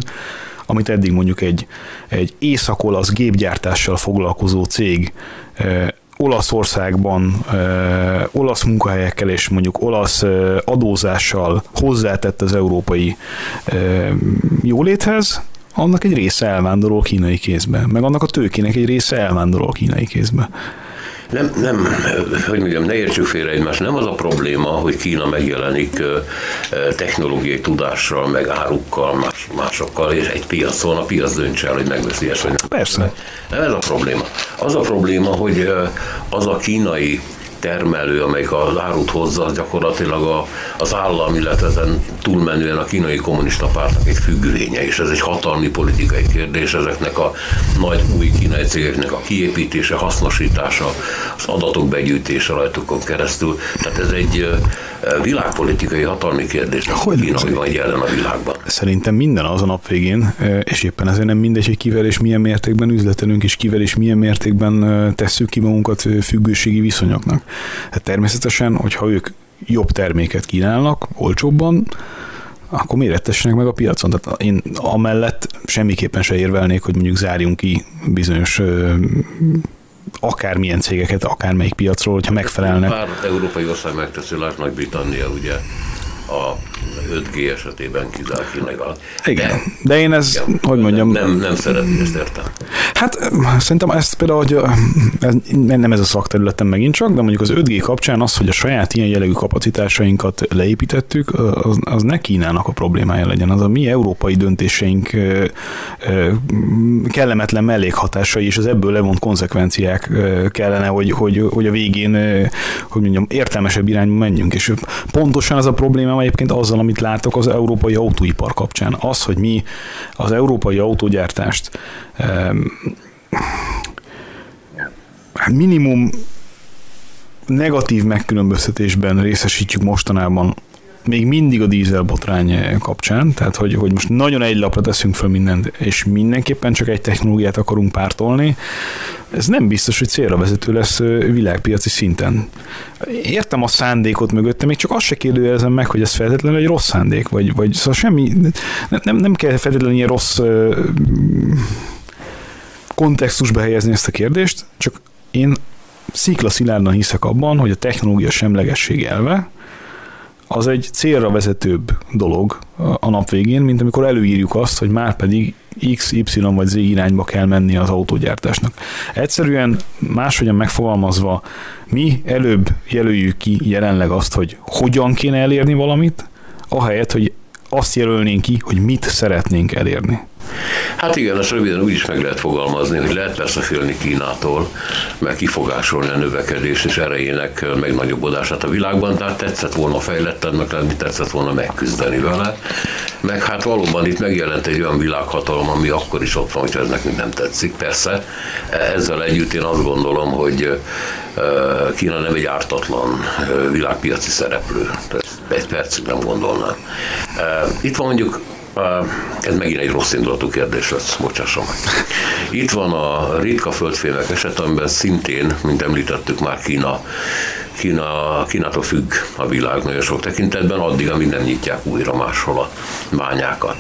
amit eddig mondjuk egy, egy észak-olasz gépgyártással foglalkozó cég eh, Olaszországban eh, olasz munkahelyekkel és mondjuk olasz eh, adózással hozzátett az európai eh, jóléthez, annak egy része elvándorol kínai kézbe, meg annak a tőkének egy része elvándorol kínai kézbe. Nem, nem, hogy mondjam, ne értsük félre egymást, nem az a probléma, hogy Kína megjelenik technológiai tudással, meg árukkal, más, másokkal, és egy piacon a piac dönts el, hogy megveszi ezt, vagy nem. Persze. Nem ez a probléma. Az a probléma, hogy az a kínai termelő, amelyik az árut hozza, az gyakorlatilag a, az állam, illetve ezen túlmenően a kínai kommunista pártnak egy függvénye, és ez egy hatalmi politikai kérdés, ezeknek a nagy új kínai cégeknek a kiépítése, hasznosítása, az adatok begyűjtése rajtukon keresztül. Tehát ez egy világpolitikai hatalmi kérdés, hogy Kína hogy van jelen a világban. Szerintem minden az a nap végén, és éppen ezért nem mindegy, hogy kivel és milyen mértékben üzletelünk, és kivel és milyen mértékben tesszük ki magunkat függőségi viszonyoknak. Hát természetesen, hogyha ők jobb terméket kínálnak, olcsóbban, akkor mérettessenek meg a piacon. Tehát én amellett semmiképpen se érvelnék, hogy mondjuk zárjunk ki bizonyos akármilyen cégeket, akármelyik piacról, hogyha megfelelnek. Pár európai ország megteszi, lásd Nagy-Britannia, ugye a 5G esetében kizár kínaival. Igen, de, de én ez, igen, hogy mondjam... Nem, nem szeretném ezt értem. Hát szerintem ezt például, hogy ez, nem ez a szakterületem megint csak, de mondjuk az 5G kapcsán az, hogy a saját ilyen jellegű kapacitásainkat leépítettük, az, az ne Kínának a problémája legyen, az a mi európai döntéseink kellemetlen mellékhatásai és az ebből levont konzekvenciák kellene, hogy, hogy, hogy a végén, hogy mondjam, értelmesebb irányba menjünk. És pontosan az a probléma egyébként azzal, amit látok az európai autóipar kapcsán. Az, hogy mi az európai autógyártást minimum negatív megkülönböztetésben részesítjük mostanában még mindig a dízel botrány kapcsán, tehát hogy, hogy most nagyon egy lapra teszünk föl mindent, és mindenképpen csak egy technológiát akarunk pártolni, ez nem biztos, hogy célra vezető lesz világpiaci szinten. Értem a szándékot mögötte, még csak azt se kérdőjelezem meg, hogy ez feltétlenül egy rossz szándék, vagy, vagy szóval semmi, nem, nem, nem kell feltétlenül ilyen rossz kontextusba helyezni ezt a kérdést, csak én szikla szilárdan hiszek abban, hogy a technológia semlegesség elve, az egy célra vezetőbb dolog a nap végén, mint amikor előírjuk azt, hogy már pedig X, Y vagy Z irányba kell menni az autógyártásnak. Egyszerűen máshogyan megfogalmazva, mi előbb jelöljük ki jelenleg azt, hogy hogyan kéne elérni valamit, ahelyett, hogy azt jelölnénk ki, hogy mit szeretnénk elérni. Hát igen, ezt röviden úgy is meg lehet fogalmazni, hogy lehet persze félni Kínától, mert kifogásolni a növekedés és erejének megnagyobbodását a világban, tehát tetszett volna fejlettenek lenni, tetszett volna megküzdeni vele, meg hát valóban itt megjelent egy olyan világhatalom, ami akkor is ott van, hogy ez nekünk nem tetszik. Persze, ezzel együtt én azt gondolom, hogy Kína nem egy ártatlan világpiaci szereplő. Egy percig nem gondolnám. Itt van mondjuk ez megint egy rossz indulatú kérdés lesz, bocsásson Itt van a ritka földfémek eset, amiben szintén, mint említettük már Kína Kína, Kínától függ a világ nagyon sok tekintetben, addig, amíg nem nyitják újra máshol a bányákat.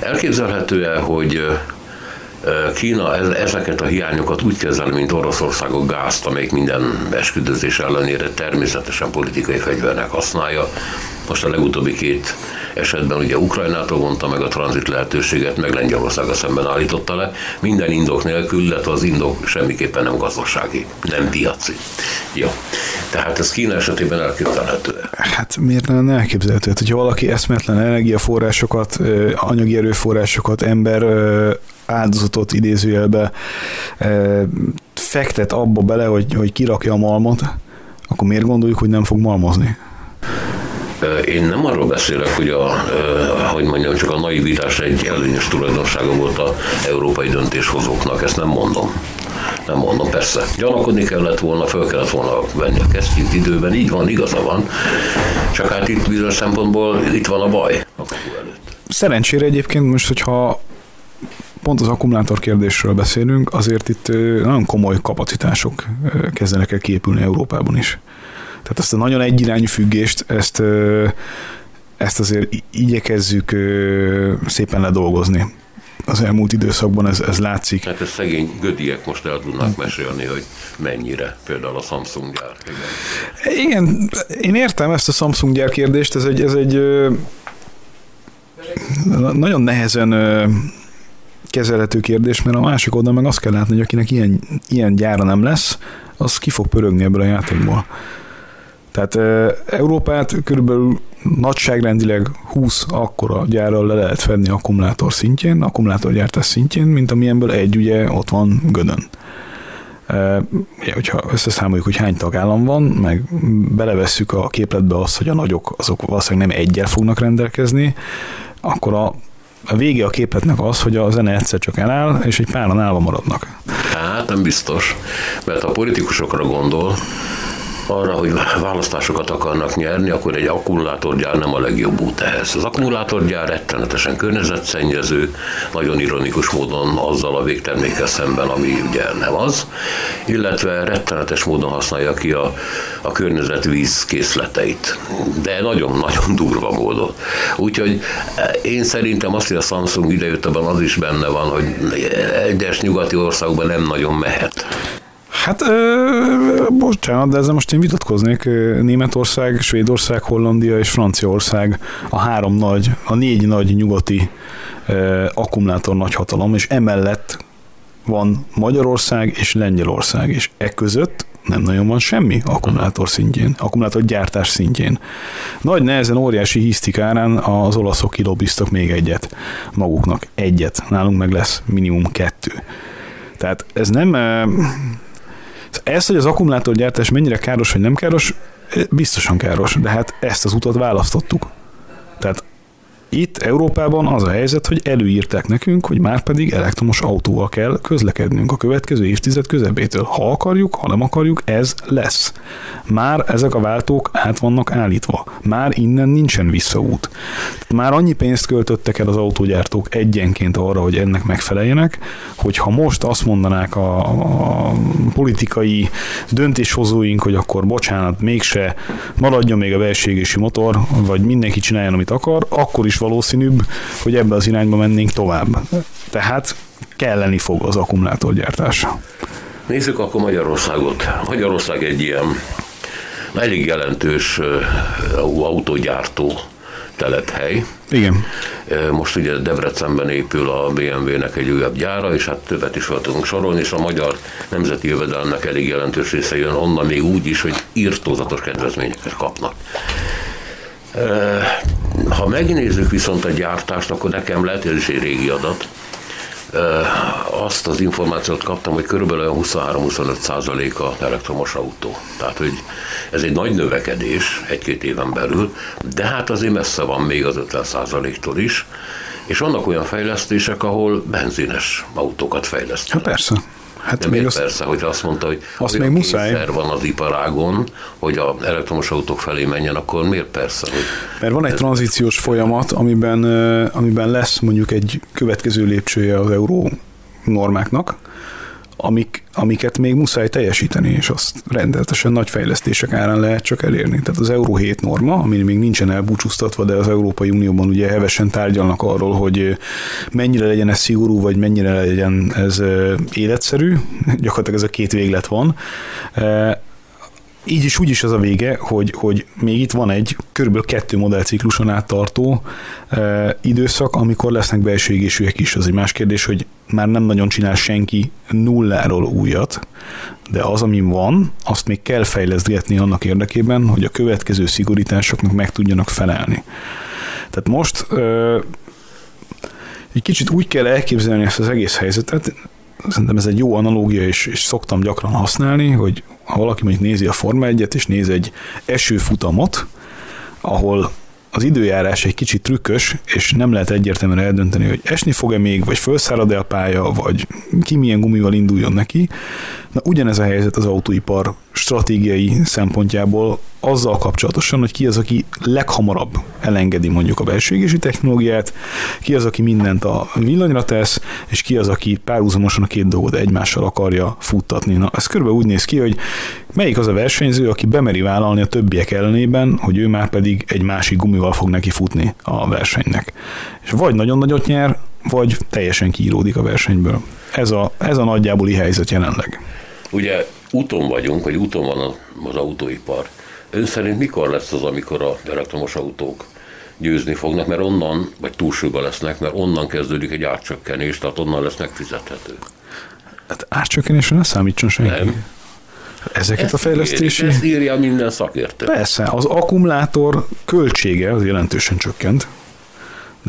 Elképzelhető-e, hogy Kína ezeket a hiányokat úgy kezeli, mint Oroszország a gázt, amelyik minden esküdözés ellenére természetesen politikai fegyvernek használja. Most a legutóbbi két esetben ugye Ukrajnától vonta meg a tranzit lehetőséget, meg Lengyelországa szemben állította le, minden indok nélkül, illetve az indok semmiképpen nem gazdasági, nem piaci. Jó. Tehát ez Kína esetében elképzelhető. Hát miért nem elképzelhető? Hát, hogyha valaki eszmetlen energiaforrásokat, anyagi erőforrásokat, ember áldozatot idézőjelbe fektet abba bele, hogy, hogy kirakja a malmot, akkor miért gondoljuk, hogy nem fog malmozni? Én nem arról beszélek, hogy a, hogy mondjam, csak a naivitás egy előnyös tulajdonsága volt a európai döntéshozóknak, ezt nem mondom. Nem mondom, persze. Gyanakodni kellett volna, fel kellett volna venni a kesztyűt időben, így van, igaza van. Csak hát itt bizonyos szempontból itt van a baj a. Szerencsére egyébként most, hogyha pont az akkumulátor kérdésről beszélünk, azért itt nagyon komoly kapacitások kezdenek el képülni Európában is. Tehát ezt a nagyon egyirányú függést, ezt, ezt azért igyekezzük szépen ledolgozni. Az elmúlt időszakban ez, ez látszik. Hát ez szegény gödiek most el tudnak mesélni, hogy mennyire, például a Samsung gyár. Igen, Igen én értem ezt a Samsung gyár kérdést, ez egy, ez egy nagyon nehezen kezelhető kérdés, mert a másik oldalon meg azt kell látni, hogy akinek ilyen, ilyen gyára nem lesz, az ki fog pörögni ebből a játékból. Tehát Európát körülbelül nagyságrendileg 20 akkora gyárral le lehet fedni akkumulátor szintjén, akkumulátorgyártás szintjén, mint amilyenből egy ugye ott van Gödön. E, hogyha összeszámoljuk, hogy hány tagállam van, meg belevesszük a képletbe azt, hogy a nagyok azok valószínűleg nem egyel fognak rendelkezni, akkor a a vége a képletnek az, hogy a zene egyszer csak eláll, és egy páran állva maradnak. Hát nem biztos, mert a politikusokra gondol, arra, hogy választásokat akarnak nyerni, akkor egy akkumulátorgyár nem a legjobb út ehhez. Az akkumulátorgyár rettenetesen környezetszennyező, nagyon ironikus módon azzal a végtermékkel szemben, ami ugye nem az, illetve rettenetes módon használja ki a, a környezet víz készleteit, de nagyon-nagyon durva módon. Úgyhogy én szerintem azt, hogy a Samsung idejött, abban az is benne van, hogy egyes nyugati országokban nem nagyon mehet. Hát, ö, bocsánat, de ezzel most én vitatkoznék. Németország, Svédország, Hollandia és Franciaország a három nagy, a négy nagy nyugati ö, akkumulátor nagyhatalom, és emellett van Magyarország és Lengyelország, és e között nem nagyon van semmi akkumulátor szintjén, akkumulátor gyártás szintjén. Nagy nehezen óriási hisztikárán az olaszok kilobiztak még egyet maguknak. Egyet. Nálunk meg lesz minimum kettő. Tehát ez nem ez, hogy az akkumulátorgyártás mennyire káros vagy nem káros, biztosan káros, de hát ezt az utat választottuk. Tehát itt Európában az a helyzet, hogy előírták nekünk, hogy már pedig elektromos autóval kell közlekednünk a következő évtized közepétől. Ha akarjuk, ha nem akarjuk, ez lesz. Már ezek a váltók át vannak állítva. Már innen nincsen visszaút. Már annyi pénzt költöttek el az autógyártók egyenként arra, hogy ennek megfeleljenek, hogy ha most azt mondanák a, a politikai döntéshozóink, hogy akkor bocsánat, mégse maradjon még a belségési motor, vagy mindenki csináljon, amit akar, akkor is valószínűbb, hogy ebbe az irányba mennénk tovább. Tehát kelleni fog az akkumulátorgyártás. Nézzük akkor Magyarországot. Magyarország egy ilyen elég jelentős autógyártó telephely. Igen. Most ugye Debrecenben épül a BMW-nek egy újabb gyára, és hát többet is fel tudunk sorolni, és a magyar nemzeti jövedelemnek elég jelentős része jön onnan még úgy is, hogy írtózatos kedvezményeket kapnak. Ha megnézzük viszont a gyártást, akkor nekem lehet, ez is egy régi adat, azt az információt kaptam, hogy körülbelül 23-25 százalék a elektromos autó. Tehát, hogy ez egy nagy növekedés egy-két éven belül, de hát azért messze van még az 50 százaléktól is, és vannak olyan fejlesztések, ahol benzines autókat fejlesztenek. Hát persze. Hát De még azt, persze, hogy azt mondta, hogy azt még muszáj. van az iparágon, hogy a elektromos autók felé menjen, akkor miért persze? Hogy Mert van egy tranzíciós folyamat, amiben, amiben lesz mondjuk egy következő lépcsője az euró normáknak, amik, amiket még muszáj teljesíteni, és azt rendeltesen nagy fejlesztések árán lehet csak elérni. Tehát az Euró 7 norma, ami még nincsen elbúcsúztatva, de az Európai Unióban ugye hevesen tárgyalnak arról, hogy mennyire legyen ez szigorú, vagy mennyire legyen ez életszerű. Gyakorlatilag ez a két véglet van így is úgy is az a vége, hogy, hogy még itt van egy körülbelül kettő modellcikluson át tartó e, időszak, amikor lesznek belső égésűek is. Az egy más kérdés, hogy már nem nagyon csinál senki nulláról újat, de az, ami van, azt még kell fejlesztgetni annak érdekében, hogy a következő szigorításoknak meg tudjanak felelni. Tehát most e, egy kicsit úgy kell elképzelni ezt az egész helyzetet, szerintem ez egy jó analógia, és, és szoktam gyakran használni, hogy ha valaki mondjuk nézi a Forma 1 és néz egy esőfutamot, ahol az időjárás egy kicsit trükkös, és nem lehet egyértelműen eldönteni, hogy esni fog-e még, vagy felszárad-e a pálya, vagy ki milyen gumival induljon neki. Na ugyanez a helyzet az autóipar stratégiai szempontjából azzal kapcsolatosan, hogy ki az, aki leghamarabb elengedi mondjuk a belső technológiát, ki az, aki mindent a villanyra tesz, és ki az, aki párhuzamosan a két dolgot egymással akarja futtatni. Na, ez körülbelül úgy néz ki, hogy melyik az a versenyző, aki bemeri vállalni a többiek ellenében, hogy ő már pedig egy másik gumival fog neki futni a versenynek. És vagy nagyon nagyot nyer, vagy teljesen kiíródik a versenyből. Ez a, ez a nagyjáboli helyzet jelenleg. Ugye úton vagyunk, vagy úton van az autóipar. Ön szerint mikor lesz az, amikor a elektromos autók győzni fognak, mert onnan, vagy túlsúlyba lesznek, mert onnan kezdődik egy árcsökkenés, tehát onnan lesz megfizethető. Hát árcsökkenésre ne számítson senki. Nem. Ezeket ezt a fejlesztési... Ezt írja minden szakértő. Persze, az akkumulátor költsége az jelentősen csökkent,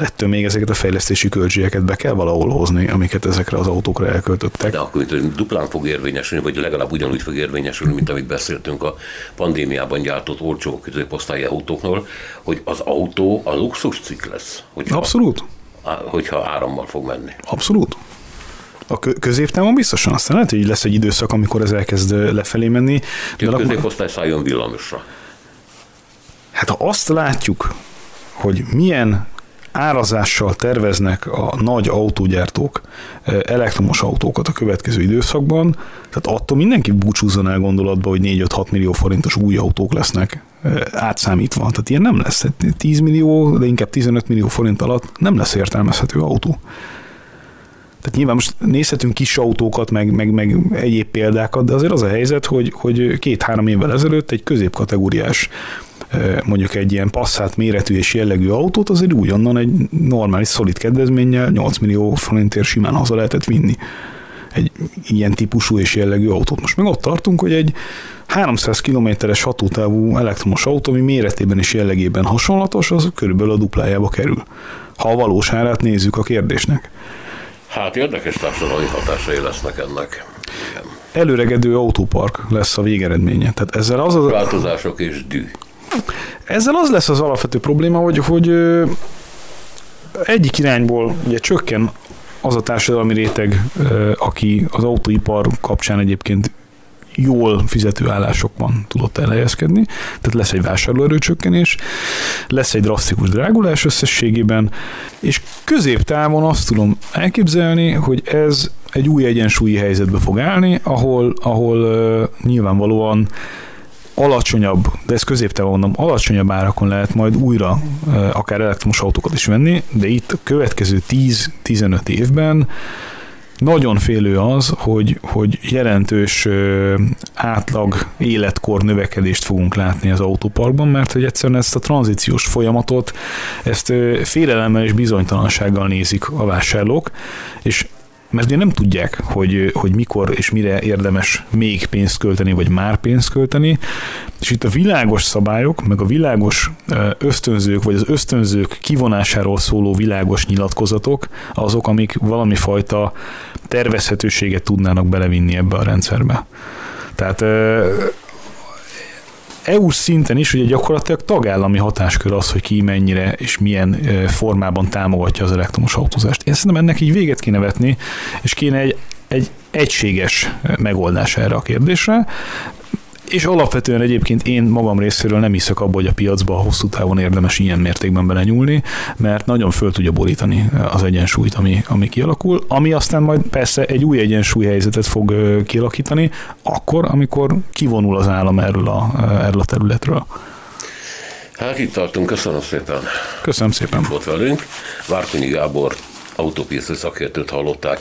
ettől még ezeket a fejlesztési költségeket be kell valahol hozni, amiket ezekre az autókra elköltöttek. De akkor hogy duplán fog érvényesülni, vagy legalább ugyanúgy fog érvényesülni, mint amit beszéltünk a pandémiában gyártott olcsó középosztályi autóknál, hogy az autó a luxus cikk lesz. Hogyha, Abszolút. Hogyha árammal fog menni. Abszolút. A középtávon biztosan, aztán lehet, hogy lesz egy időszak, amikor ez elkezd lefelé menni. De a középosztály szálljon villamosra. Hát ha azt látjuk, hogy milyen árazással terveznek a nagy autógyártók elektromos autókat a következő időszakban, tehát attól mindenki búcsúzzon el gondolatba, hogy 4-5-6 millió forintos új autók lesznek átszámítva. Tehát ilyen nem lesz. 10 millió, de inkább 15 millió forint alatt nem lesz értelmezhető autó. Tehát nyilván most nézhetünk kis autókat, meg, meg, meg egyéb példákat, de azért az a helyzet, hogy, hogy két-három évvel ezelőtt egy középkategóriás mondjuk egy ilyen passzát méretű és jellegű autót, azért újonnan egy normális, szolid kedvezménnyel 8 millió forintért simán haza lehetett vinni egy ilyen típusú és jellegű autót. Most meg ott tartunk, hogy egy 300 kilométeres hatótávú elektromos autó, ami méretében és jellegében hasonlatos, az körülbelül a duplájába kerül. Ha a valós árát nézzük a kérdésnek. Hát érdekes társadalmi hatásai lesznek ennek. Igen. Előregedő autópark lesz a végeredménye. Tehát ezzel az a... Változások és dű. Ezzel az lesz az alapvető probléma, hogy, hogy egyik irányból ugye csökken az a társadalmi réteg, aki az autóipar kapcsán egyébként jól fizető állásokban tudott elhelyezkedni, tehát lesz egy vásárlóerőcsökkenés, lesz egy drasztikus drágulás összességében, és középtávon azt tudom elképzelni, hogy ez egy új egyensúlyi helyzetbe fog állni, ahol, ahol uh, nyilvánvalóan alacsonyabb, de ez középtávon mondom, alacsonyabb árakon lehet majd újra akár elektromos autókat is venni, de itt a következő 10-15 évben nagyon félő az, hogy, hogy jelentős átlag életkor növekedést fogunk látni az autóparkban, mert hogy egyszerűen ezt a tranzíciós folyamatot, ezt félelemmel és bizonytalansággal nézik a vásárlók, és mert ugye nem tudják, hogy, hogy mikor és mire érdemes még pénzt költeni, vagy már pénzt költeni, és itt a világos szabályok, meg a világos ösztönzők, vagy az ösztönzők kivonásáról szóló világos nyilatkozatok, azok, amik valami fajta tervezhetőséget tudnának belevinni ebbe a rendszerbe. Tehát EU szinten is ugye gyakorlatilag tagállami hatáskör az, hogy ki mennyire és milyen formában támogatja az elektromos autózást. Én szerintem ennek így véget kéne vetni, és kéne egy, egy egységes megoldás erre a kérdésre. És alapvetően egyébként én magam részéről nem hiszek abba, hogy a piacba hosszú távon érdemes ilyen mértékben belenyúlni, mert nagyon föl tudja borítani az egyensúlyt, ami, ami kialakul, ami aztán majd persze egy új egyensúlyhelyzetet fog kialakítani, akkor, amikor kivonul az állam erről a, erről a területről. Hát itt tartunk, köszönöm szépen. Köszönöm szépen. Volt velünk. Várkonyi Gábor autópiszti szakértőt hallották.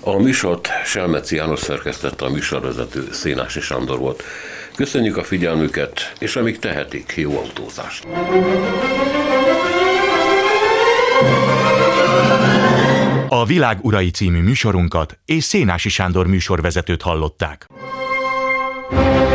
A műsort Selmeci János szerkesztette, a műsorvezető Szénási Sándor volt. Köszönjük a figyelmüket, és amíg tehetik, jó autózást! A Világ Urai című műsorunkat és Szénási Sándor műsorvezetőt hallották. thank you